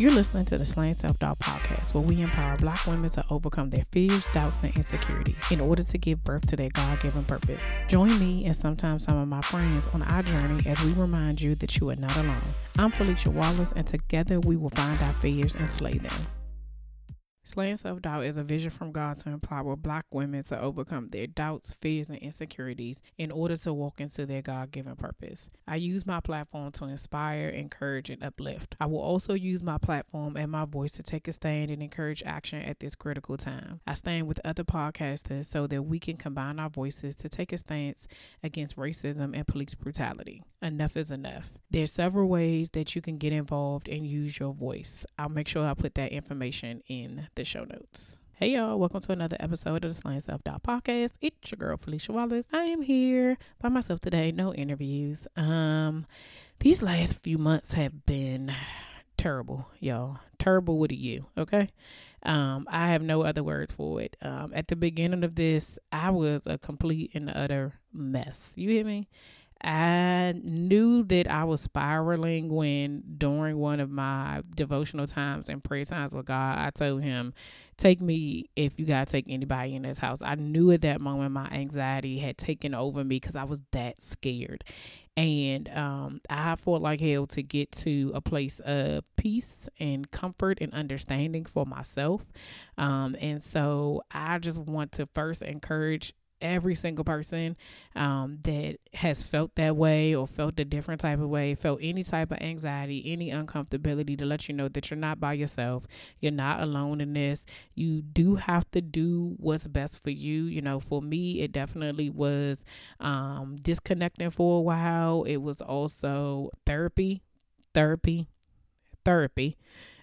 You're listening to the Slaying Self Doubt podcast, where we empower Black women to overcome their fears, doubts, and insecurities in order to give birth to their God given purpose. Join me and sometimes some of my friends on our journey as we remind you that you are not alone. I'm Philicia Wallace, and together we will find our fears and slay them. Slaying self doubt is a vision from God to empower black women to overcome their doubts, fears, and insecurities in order to walk into their God given purpose. I use my platform to inspire, encourage, and uplift. I will also use my platform and my voice to take a stand and encourage action at this critical time. I stand with other podcasters so that we can combine our voices to take a stance against racism and police brutality. Enough is enough. There's several ways that you can get involved and use your voice. I'll make sure I put that information in the show notes. Hey y'all, welcome to another episode of the Slaying Self Doubt Podcast. It's your girl Philicia Wallace. I am here by myself today, no interviews. Um these last few months have been terrible, y'all. Terrible with a U, okay? Um, I have no other words for it. Um, at the beginning of this, I was a complete and utter mess. You hear me? I knew that I was spiraling when during one of my devotional times and prayer times with God, I told him, Take me if you gotta take anybody in this house. I knew at that moment my anxiety had taken over me because I was that scared. And um, I fought like hell to get to a place of peace and comfort and understanding for myself. Um, and so I just want to first encourage every single person um, that has felt that way or felt a different type of way, felt any type of anxiety, any uncomfortability, to let you know that you're not by yourself. You're not alone in this. You do have to do what's best for you. You know, for me, it definitely was um, disconnecting for a while. It was also therapy, therapy, therapy.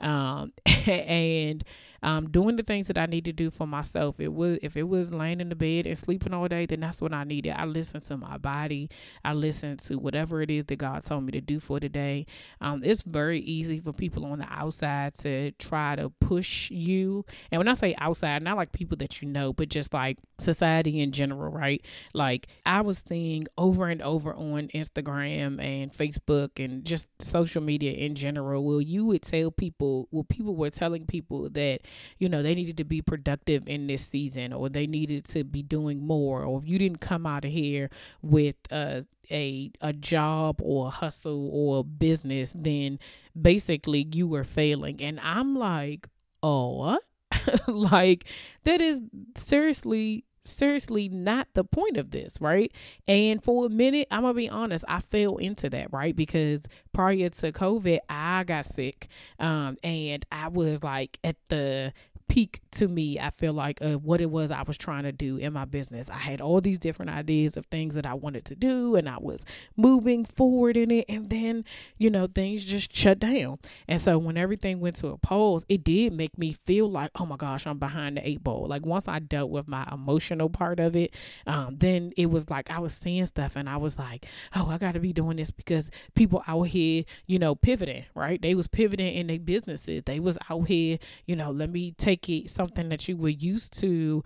Um, and um, doing the things that I need to do for myself. It was if it was laying in the bed and sleeping all day, then that's what I needed. I listened to my body. I listened to whatever it is that God told me to do for today. Um, it's very easy for people on the outside to try to push you. And when I say outside, not like people that you know, but just like society in general, right? Like I was seeing over and over on Instagram and Facebook and just social media in general, well, you would tell people, well, people were telling people that you know, they needed to be productive in this season or they needed to be doing more. Or if you didn't come out of here with a a a job or a hustle or a business, then basically you were failing. And I'm like, oh, like that is seriously seriously not the point of this, right? And for a minute, I'm gonna be honest, I fell into that, right? Because prior to COVID, I got sick, um, and I was like at the peak to me, I feel like, of what it was I was trying to do in my business. I had all these different ideas of things that I wanted to do, and I was moving forward in it. And then, you know, things just shut down. And so when everything went to a pause, it did make me feel like, oh my gosh, I'm behind the eight ball. Like once I dealt with my emotional part of it, um, then it was like I was seeing stuff and I was like, oh, I got to be doing this because people out here, you know, pivoting, right? They was pivoting in their businesses. They was out here, you know, let me take make it something that you were used to,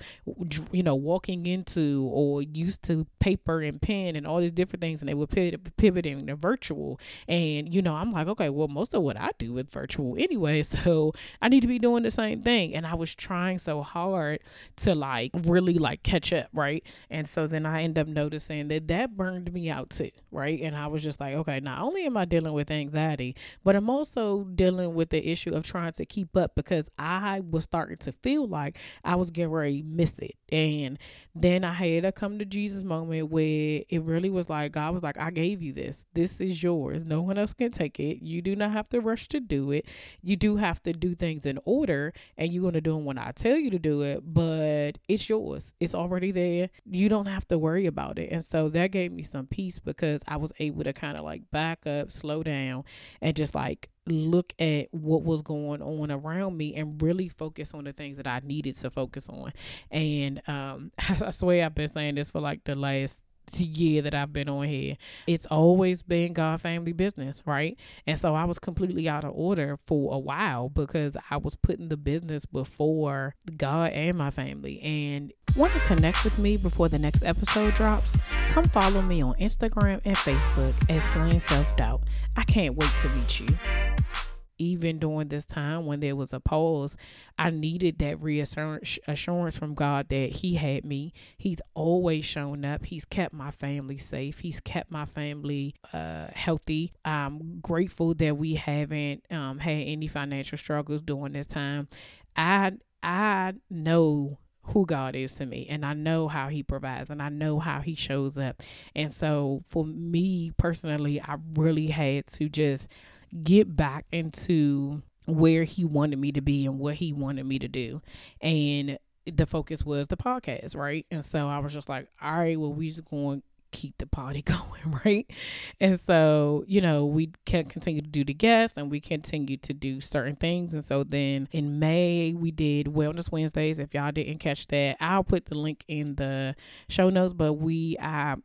you know, walking into or used to paper and pen and all these different things, and they were pivoting to virtual. And you know, I'm like, okay, well, most of what I do is virtual anyway, so I need to be doing the same thing. And I was trying so hard to like really like catch up, right? And so then I end up noticing that that burned me out too, right? And I was just like, okay, not only am I dealing with anxiety, but I'm also dealing with the issue of trying to keep up because I was starting to feel like I was getting ready to miss it. And then I had a come to Jesus moment where it really was like God was like, I gave you this. This is yours. No one else can take it. You do not have to rush to do it. You do have to do things in order and you're gonna do them when I tell you to do it, but it's yours. It's already there. You don't have to worry about it. And so that gave me some peace because I was able to kind of like back up, slow down, and just like look at what was going on around me and really focus on the things that I needed to focus on. And um, I swear I've been saying this for like the last year that I've been on here, it's always been God family business, right? And so I was completely out of order for a while because I was putting the business before God and my family. And want to connect with me before the next episode drops? Come follow me on Instagram and Facebook at Slaying Self Doubt. I can't wait to meet you. Even during this time when there was a pause, I needed that reassurance assurance from God that He had me. He's always shown up. He's kept my family safe. He's kept my family uh, healthy. I'm grateful that we haven't um, had any financial struggles during this time. I I know who God is to me and I know how he provides and I know how he shows up. And so for me personally, I really had to just get back into where he wanted me to be and what he wanted me to do. And the focus was the podcast, right? And so I was just like, all right, well, we just going keep the party going, right? And so, you know, we can continue to do the guests and we continue to do certain things. And so then in May, we did Wellness Wednesdays. If y'all didn't catch that, I'll put the link in the show notes. But we, I,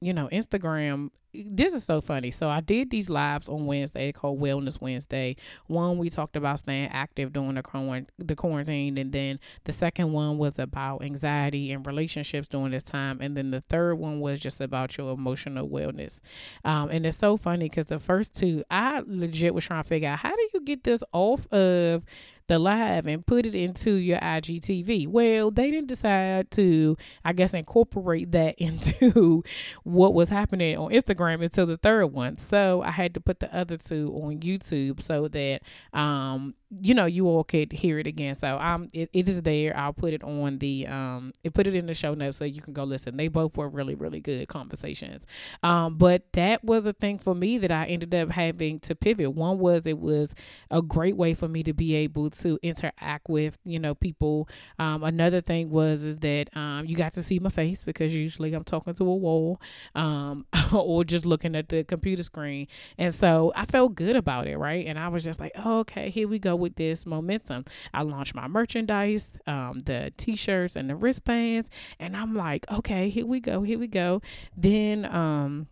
you know, Instagram this is so funny. So I did these lives on Wednesday called Wellness Wednesday. One we talked about staying active during the the quarantine, and then the second one was about anxiety and relationships during this time, and then the third one was just about your emotional wellness. Um, and it's so funny because the first two, I legit was trying to figure out how do you get this off of the live and put it into your IGTV. Well, they didn't decide to, I guess, incorporate that into what was happening on Instagram until the third one. So I had to put the other two on YouTube so that um you know you all could hear it again. So um it, it is there. I'll put it on the um it put it in the show notes so you can go listen. They both were really really good conversations. Um but that was a thing for me that i ended up having to pivot. One was it was a great way for me to be able to interact with you know people um another thing was is that um you got to see my face because usually i'm talking to a wall um or just looking at the computer screen and so i felt good about it right and i was just like oh, okay here we go with this momentum. I launched my merchandise, um, the t-shirts and the wristbands, and I'm like, okay, here we go, here we go. Then um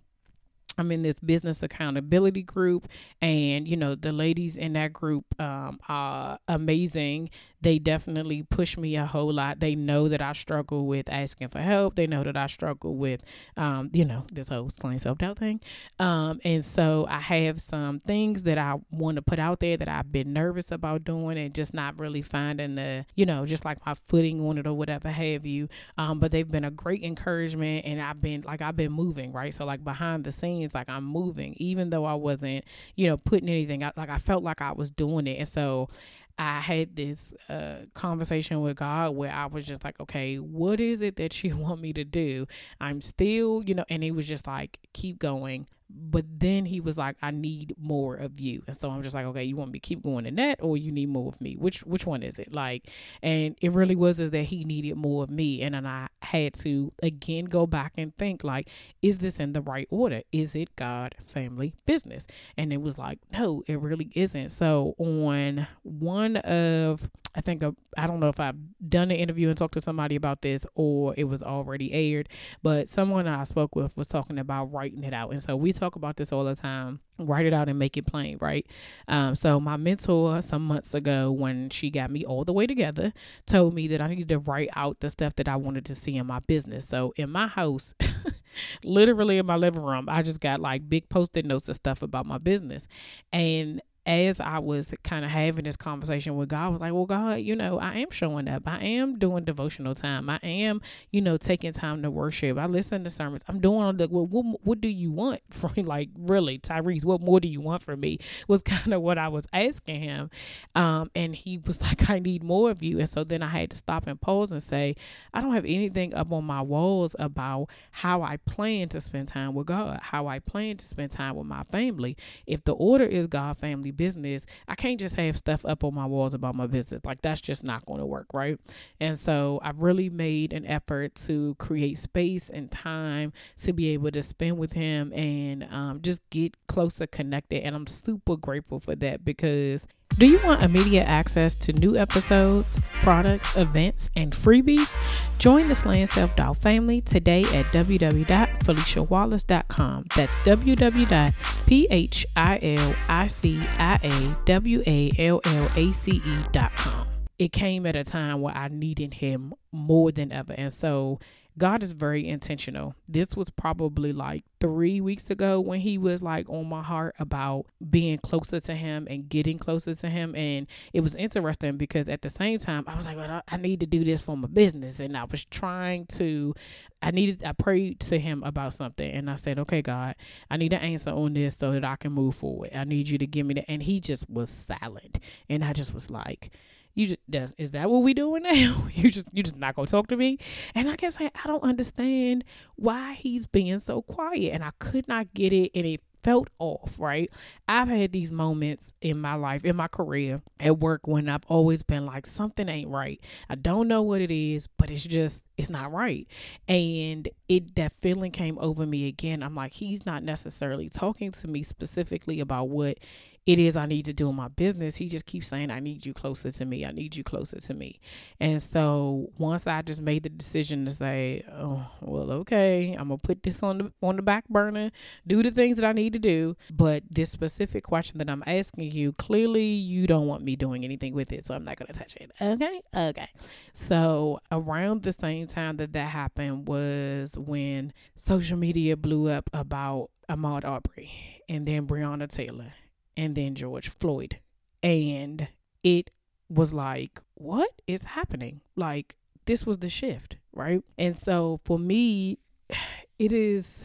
I'm in this business accountability group, and you know the ladies in that group um, are amazing they definitely push me a whole lot. They know that I struggle with asking for help. They know that I struggle with, um, you know, this whole slaying self doubt thing. Um, and so I have some things that I want to put out there that I've been nervous about doing and just not really finding the, you know, just like my footing on it or whatever have you. Um, but they've been a great encouragement and I've been like, I've been moving, right? So like behind the scenes, like I'm moving, even though I wasn't, you know, putting anything out, like I felt like I was doing it. And so I had this uh, conversation with God where I was just like, okay, what is it that you want me to do? I'm still, you know, and he was just like, keep going but then he was like i need more of you. And so i'm just like okay you want me to keep going in that or you need more of me? Which which one is it? Like and it really was is that he needed more of me and then i had to again go back and think like is this in the right order? Is it god family business? And it was like no it really isn't. So on one of I think I don't know if I've done an interview and talked to somebody about this or it was already aired, but someone I spoke with was talking about writing it out. And so we talk about this all the time write it out and make it plain, right? Um, so my mentor some months ago, when she got me all the way together, told me that I needed to write out the stuff that I wanted to see in my business. So in my house, literally in my living room, I just got like big post-it notes of stuff about my business, and as I was kind of having this conversation with God, I was like, well, God, you know, I am showing up. I am doing devotional time. I am, you know, taking time to worship. I listen to sermons. I'm doing the, well, what, what do you want from? Like, really, Tyrese, what more do you want from me? Was kind of what I was asking him. Um, and he was like, I need more of you. And so then I had to stop and pause and say, I don't have anything up on my walls about how I plan to spend time with God, how I plan to spend time with my family. If the order is God, family, business, I can't just have stuff up on my walls about my business. Like that's just not going to work, right? And so I've really made an effort to create space and time to be able to spend with him and um, just get closer connected. And I'm super grateful for that because do you want immediate access to new episodes, products, events, and freebies? Join the Slaying Self Doubt family today at www.philiciawallace.com. That's www.philiciawallace.com. it came at a time where I needed him more than ever. And so God is very intentional. This was probably like three weeks ago when he was like on my heart about being closer to him and getting closer to him. And it was interesting because at the same time, I was like, well, I need to do this for my business. And I was trying to, I needed, I prayed to him about something. And I said, okay, God, I need an answer on this so that I can move forward. I need you to give me that. And he just was silent. And I just was like, you just does is that what we doing now? you just you just not gonna talk to me? And I kept saying, I don't understand why he's being so quiet. And I could not get it and it felt off, right? I've had these moments in my life, in my career, at work when I've always been like, something ain't right. I don't know what it is, but it's just, it's not right. And it that feeling came over me again. I'm like, he's not necessarily talking to me specifically about what it is I need to do in my business, he just keeps saying, I need you closer to me. I need you closer to me. And so once I just made the decision to say, oh, well, okay, I'm going to put this on the, on the back burner, do the things that I need to do. But this specific question that I'm asking you, clearly you don't want me doing anything with it. So I'm not going to touch it. Okay. Okay. So around the same time that that happened was when social media blew up about Ahmaud Arbery and then Breonna Taylor and then George Floyd. And it was like, what is happening? Like, this was the shift, right? And so for me, it is,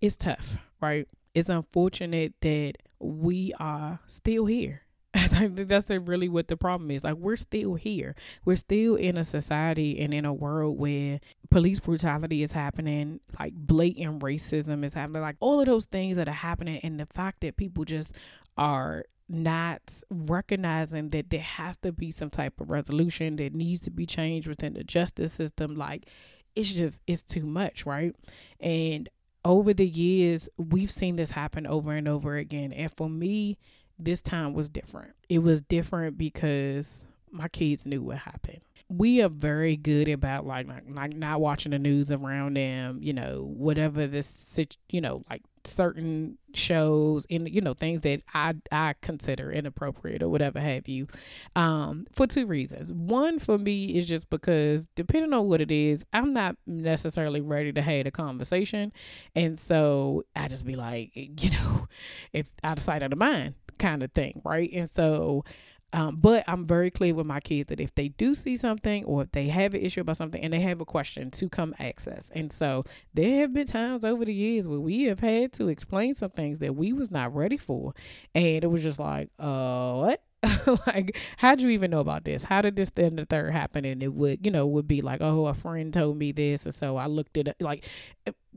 it's tough, right? It's unfortunate that we are still here. I think that's really what the problem is. Like we're still here. We're still in a society and in a world where police brutality is happening, like blatant racism is happening, like all of those things that are happening, and the fact that people just are not recognizing that there has to be some type of resolution that needs to be changed within the justice system like it's just it's too much right and over the years we've seen this happen over and over again and for me this time was different. It was different because my kids knew what happened. We are very good about like, like not watching the news around them you know whatever this you know like certain shows and you know things that I I consider inappropriate or whatever have you um for two reasons. One for me is just because depending on what it is, I'm not necessarily ready to have a conversation. And so I just be like, you know, if of sight out of mind kind of thing, right? And so um, but I'm very clear with my kids that if they do see something or if they have an issue about something and they have a question to come access. And so there have been times over the years where we have had to explain some things that we was not ready for. And it was just like, uh, what? like, how'd you even know about this? How did this then the third happen? And it would, you know, would be like, oh, a friend told me this, and so I looked it up. Like,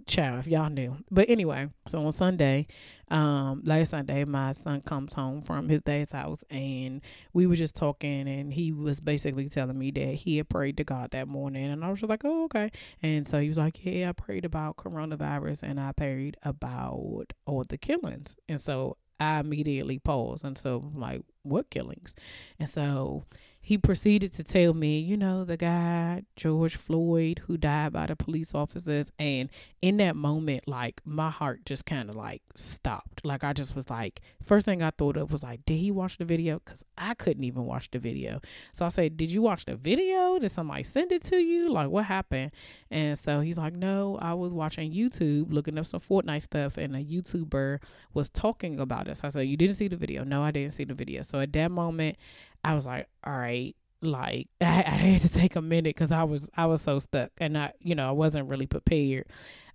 child, if y'all knew. But anyway, so on Sunday, um, last Sunday, my son comes home from his dad's house, and we were just talking, and he was basically telling me that he had prayed to God that morning, and I was just like, oh, okay. And so he was like, yeah, I prayed about coronavirus, and I prayed about all the killings, and so I immediately paused. And so, I'm like, what killings? And so he proceeded to tell me, you know, the guy, George Floyd, who died by the police officers. And in that moment, like my heart just kind of like stopped. Like I just was like, first thing I thought of was like, did he watch the video? Because I couldn't even watch the video. So I said, did you watch the video? Did somebody send it to you? Like what happened? And so he's like, no, I was watching YouTube, looking up some Fortnite stuff, and a YouTuber was talking about it. So I said, you didn't see the video? No, I didn't see the video. So at that moment, I was like, all right, like I, I had to take a minute because I was I was so stuck and I you know I wasn't really prepared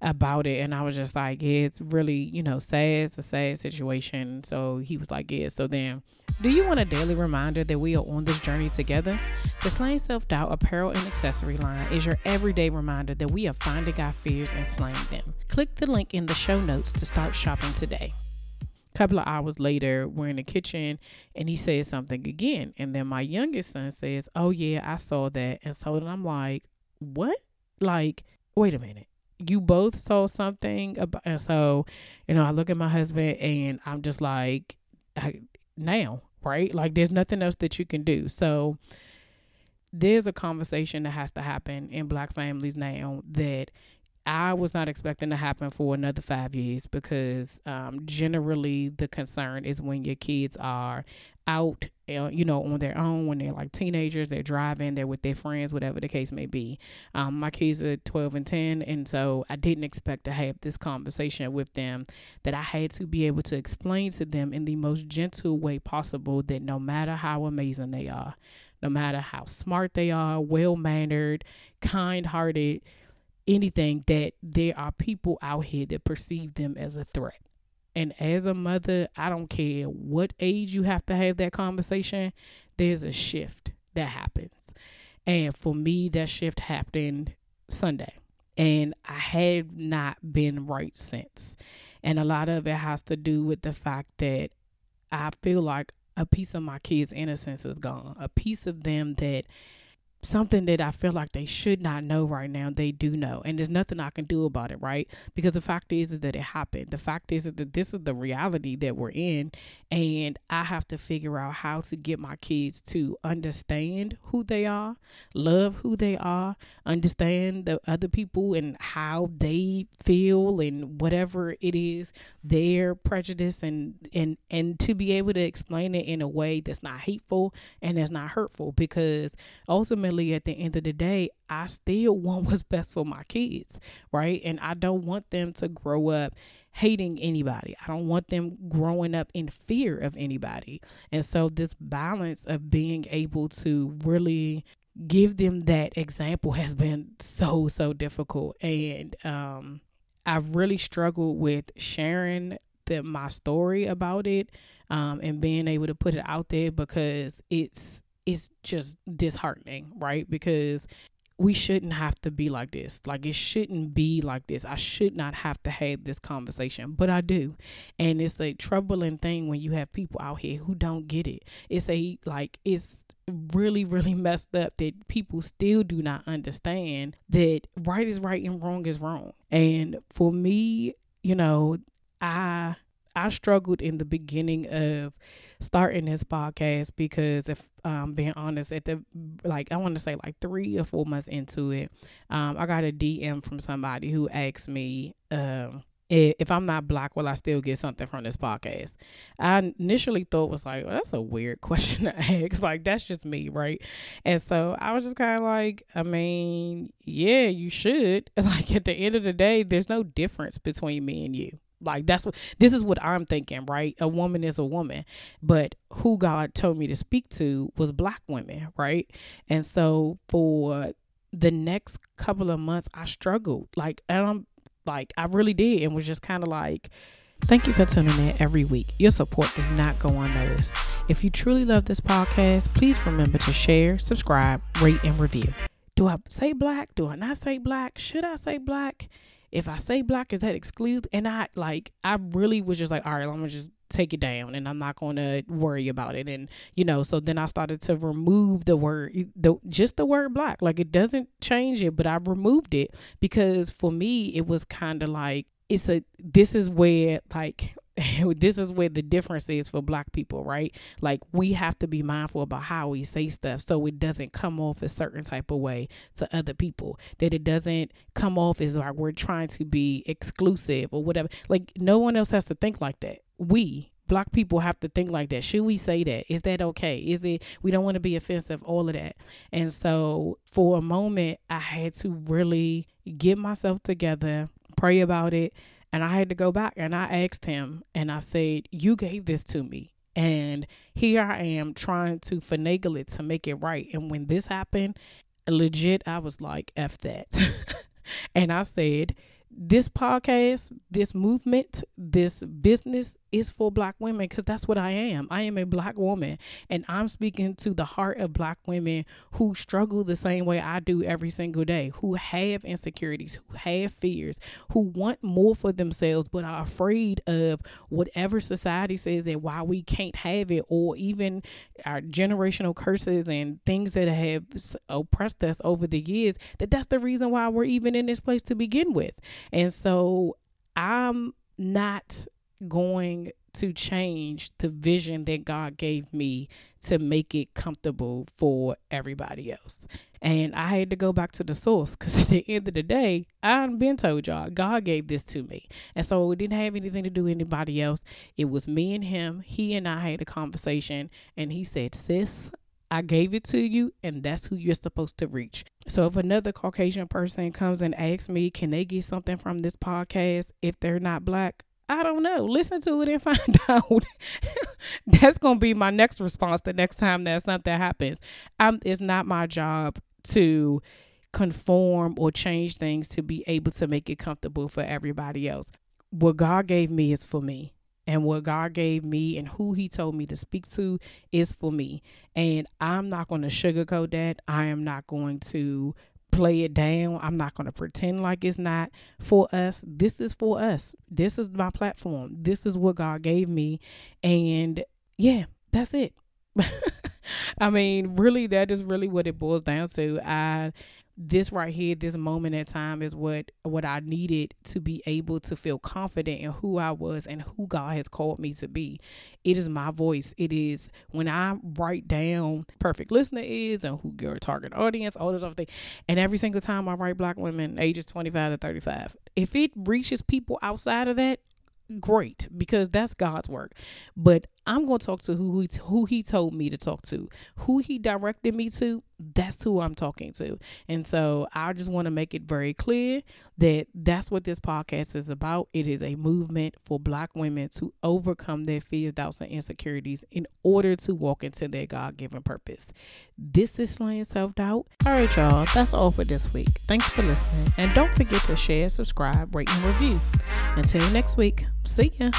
about it. And I was just like yeah it's really you know sad it's a sad situation. So he was like yeah so then do you want a daily reminder that we are on this journey together? The Slaying Self Doubt apparel and accessory line is your everyday reminder that we are finding our fears and slaying them. Click the link in the show notes to start shopping today couple of hours later, we're in the kitchen and he says something again. And then my youngest son says, Oh, yeah, I saw that. And so then I'm like, What? Like, wait a minute. You both saw something about, and so, you know, I look at my husband and I'm just like, now, right? Like, there's nothing else that you can do. So, there's a conversation that has to happen in black families now that I was not expecting to happen for another five years because um, generally the concern is when your kids are out, you know, on their own, when they're like teenagers, they're driving, they're with their friends, whatever the case may be. Um, my kids are 12 and 10, and so I didn't expect to have this conversation with them that I had to be able to explain to them in the most gentle way possible that no matter how amazing they are, no matter how smart they are, well mannered, kind hearted, anything, that there are people out here that perceive them as a threat. And as a mother, I don't care what age you have to have that conversation, there's a shift that happens. And for me, that shift happened Sunday. And I have not been right since. And a lot of it has to do with the fact that I feel like a piece of my kids' innocence is gone. A piece of them that something that I feel like they should not know right now, they do know. And there's nothing I can do about it, right? Because the fact is, that it happened. The fact is that this is the reality that we're in. And I have to figure out how to get my kids to understand who they are, love who they are, understand the other people and how they feel and whatever it is, their prejudice and and and to be able to explain it in a way that's not hateful and that's not hurtful because ultimately ultimately at the end of the day, I still want what's best for my kids, right? And I don't want them to grow up hating anybody. I don't want them growing up in fear of anybody. And so this balance of being able to really give them that example has been so so difficult and um I've really struggled with sharing the my story about it um and being able to put it out there because it's it's just disheartening, right? Because we shouldn't have to be like this. Like it shouldn't be like this. I should not have to have this conversation, but I do. And it's a troubling thing when you have people out here who don't get it. It's a like it's really really messed up that people still do not understand that right is right and wrong is wrong. And for me, you know, I I struggled in the beginning of starting this podcast because if um being honest at the like I want to say like 3 or 4 months into it um I got a DM from somebody who asked me um if I'm not black, will I still get something from this podcast? I initially thought was like, well, that's a weird question to ask. Like, that's just me, right? And so I was just kind of like, I mean, yeah, you should. Like, at the end of the day, there's no difference between me and you. Like that's what this is what I'm thinking, right? A woman is a woman, but who God told me to speak to was black women, right? And so for the next couple of months, I struggled, like, and I'm like, I really did, and was just kind of like. Thank you for tuning in every week. Your support does not go unnoticed. If you truly love this podcast, please remember to share, subscribe, rate, and review. Do I say black? Do I not say black? Should I say black? If I say black, is that exclude? And I like, I really was just like, all right, I'm gonna just take it down and I'm not going to worry about it. And, you know, so then I started to remove the word, the, just the word black. Like it doesn't change it, but I removed it because for me, it was kind of like, it's a, this is where like this is where the difference is for black people, right? Like we have to be mindful about how we say stuff so it doesn't come off a certain type of way to other people. That it doesn't come off as like we're trying to be exclusive or whatever. Like no one else has to think like that. We black people have to think like that. Should we say that? Is that okay? Is it we don't want to be offensive, all of that. And so for a moment I had to really get myself together, pray about it and I had to go back and I asked him and I said, You gave this to me. And here I am trying to finagle it to make it right. And when this happened, legit, I was like, F that. and I said, This podcast, this movement, this business is for black women because that's what I am. I am a black woman and I'm speaking to the heart of black women who struggle the same way I do every single day, who have insecurities, who have fears, who want more for themselves but are afraid of whatever society says that why we can't have it or even our generational curses and things that have oppressed us over the years that that's the reason why we're even in this place to begin with. And so I'm not going to change the vision that God gave me to make it comfortable for everybody else. And I had to go back to the source because at the end of the day, I've been told y'all, God gave this to me. And so it didn't have anything to do with anybody else. It was me and him. He and I had a conversation, and he said, Sis, I gave it to you, and that's who you're supposed to reach. So if another Caucasian person comes and asks me, can they get something from this podcast if they're not black? I don't know. Listen to it and find out. That's gonna be my next response the next time that something happens. Um, it's not my job to conform or change things to be able to make it comfortable for everybody else. What God gave me is for me. And what God gave me and who He told me to speak to is for me. And I'm not going to sugarcoat that. I am not going to play it down. I'm not going to pretend like it's not for us. This is for us. This is my platform. This is what God gave me. And yeah, that's it. I mean, really, that is really what it boils down to. I this right here this moment in time is what what I needed to be able to feel confident in who I was and who God has called me to be. It is my voice. It is when I write down perfect listener is and who your target audience, all this other thing. And every single time I write black women ages 25 to 35, if it reaches people outside of that, great because that's God's work. But I'm going to talk to who he, who he told me to talk to, who he directed me to. That's who I'm talking to. And so I just want to make it very clear that that's what this podcast is about. It is a movement for black women to overcome their fears, doubts, and insecurities in order to walk into their God given purpose. This is Slaying Self Doubt. All right, y'all, that's all for this week. Thanks for listening. And don't forget to share, subscribe, rate, and review. Until next week, see ya.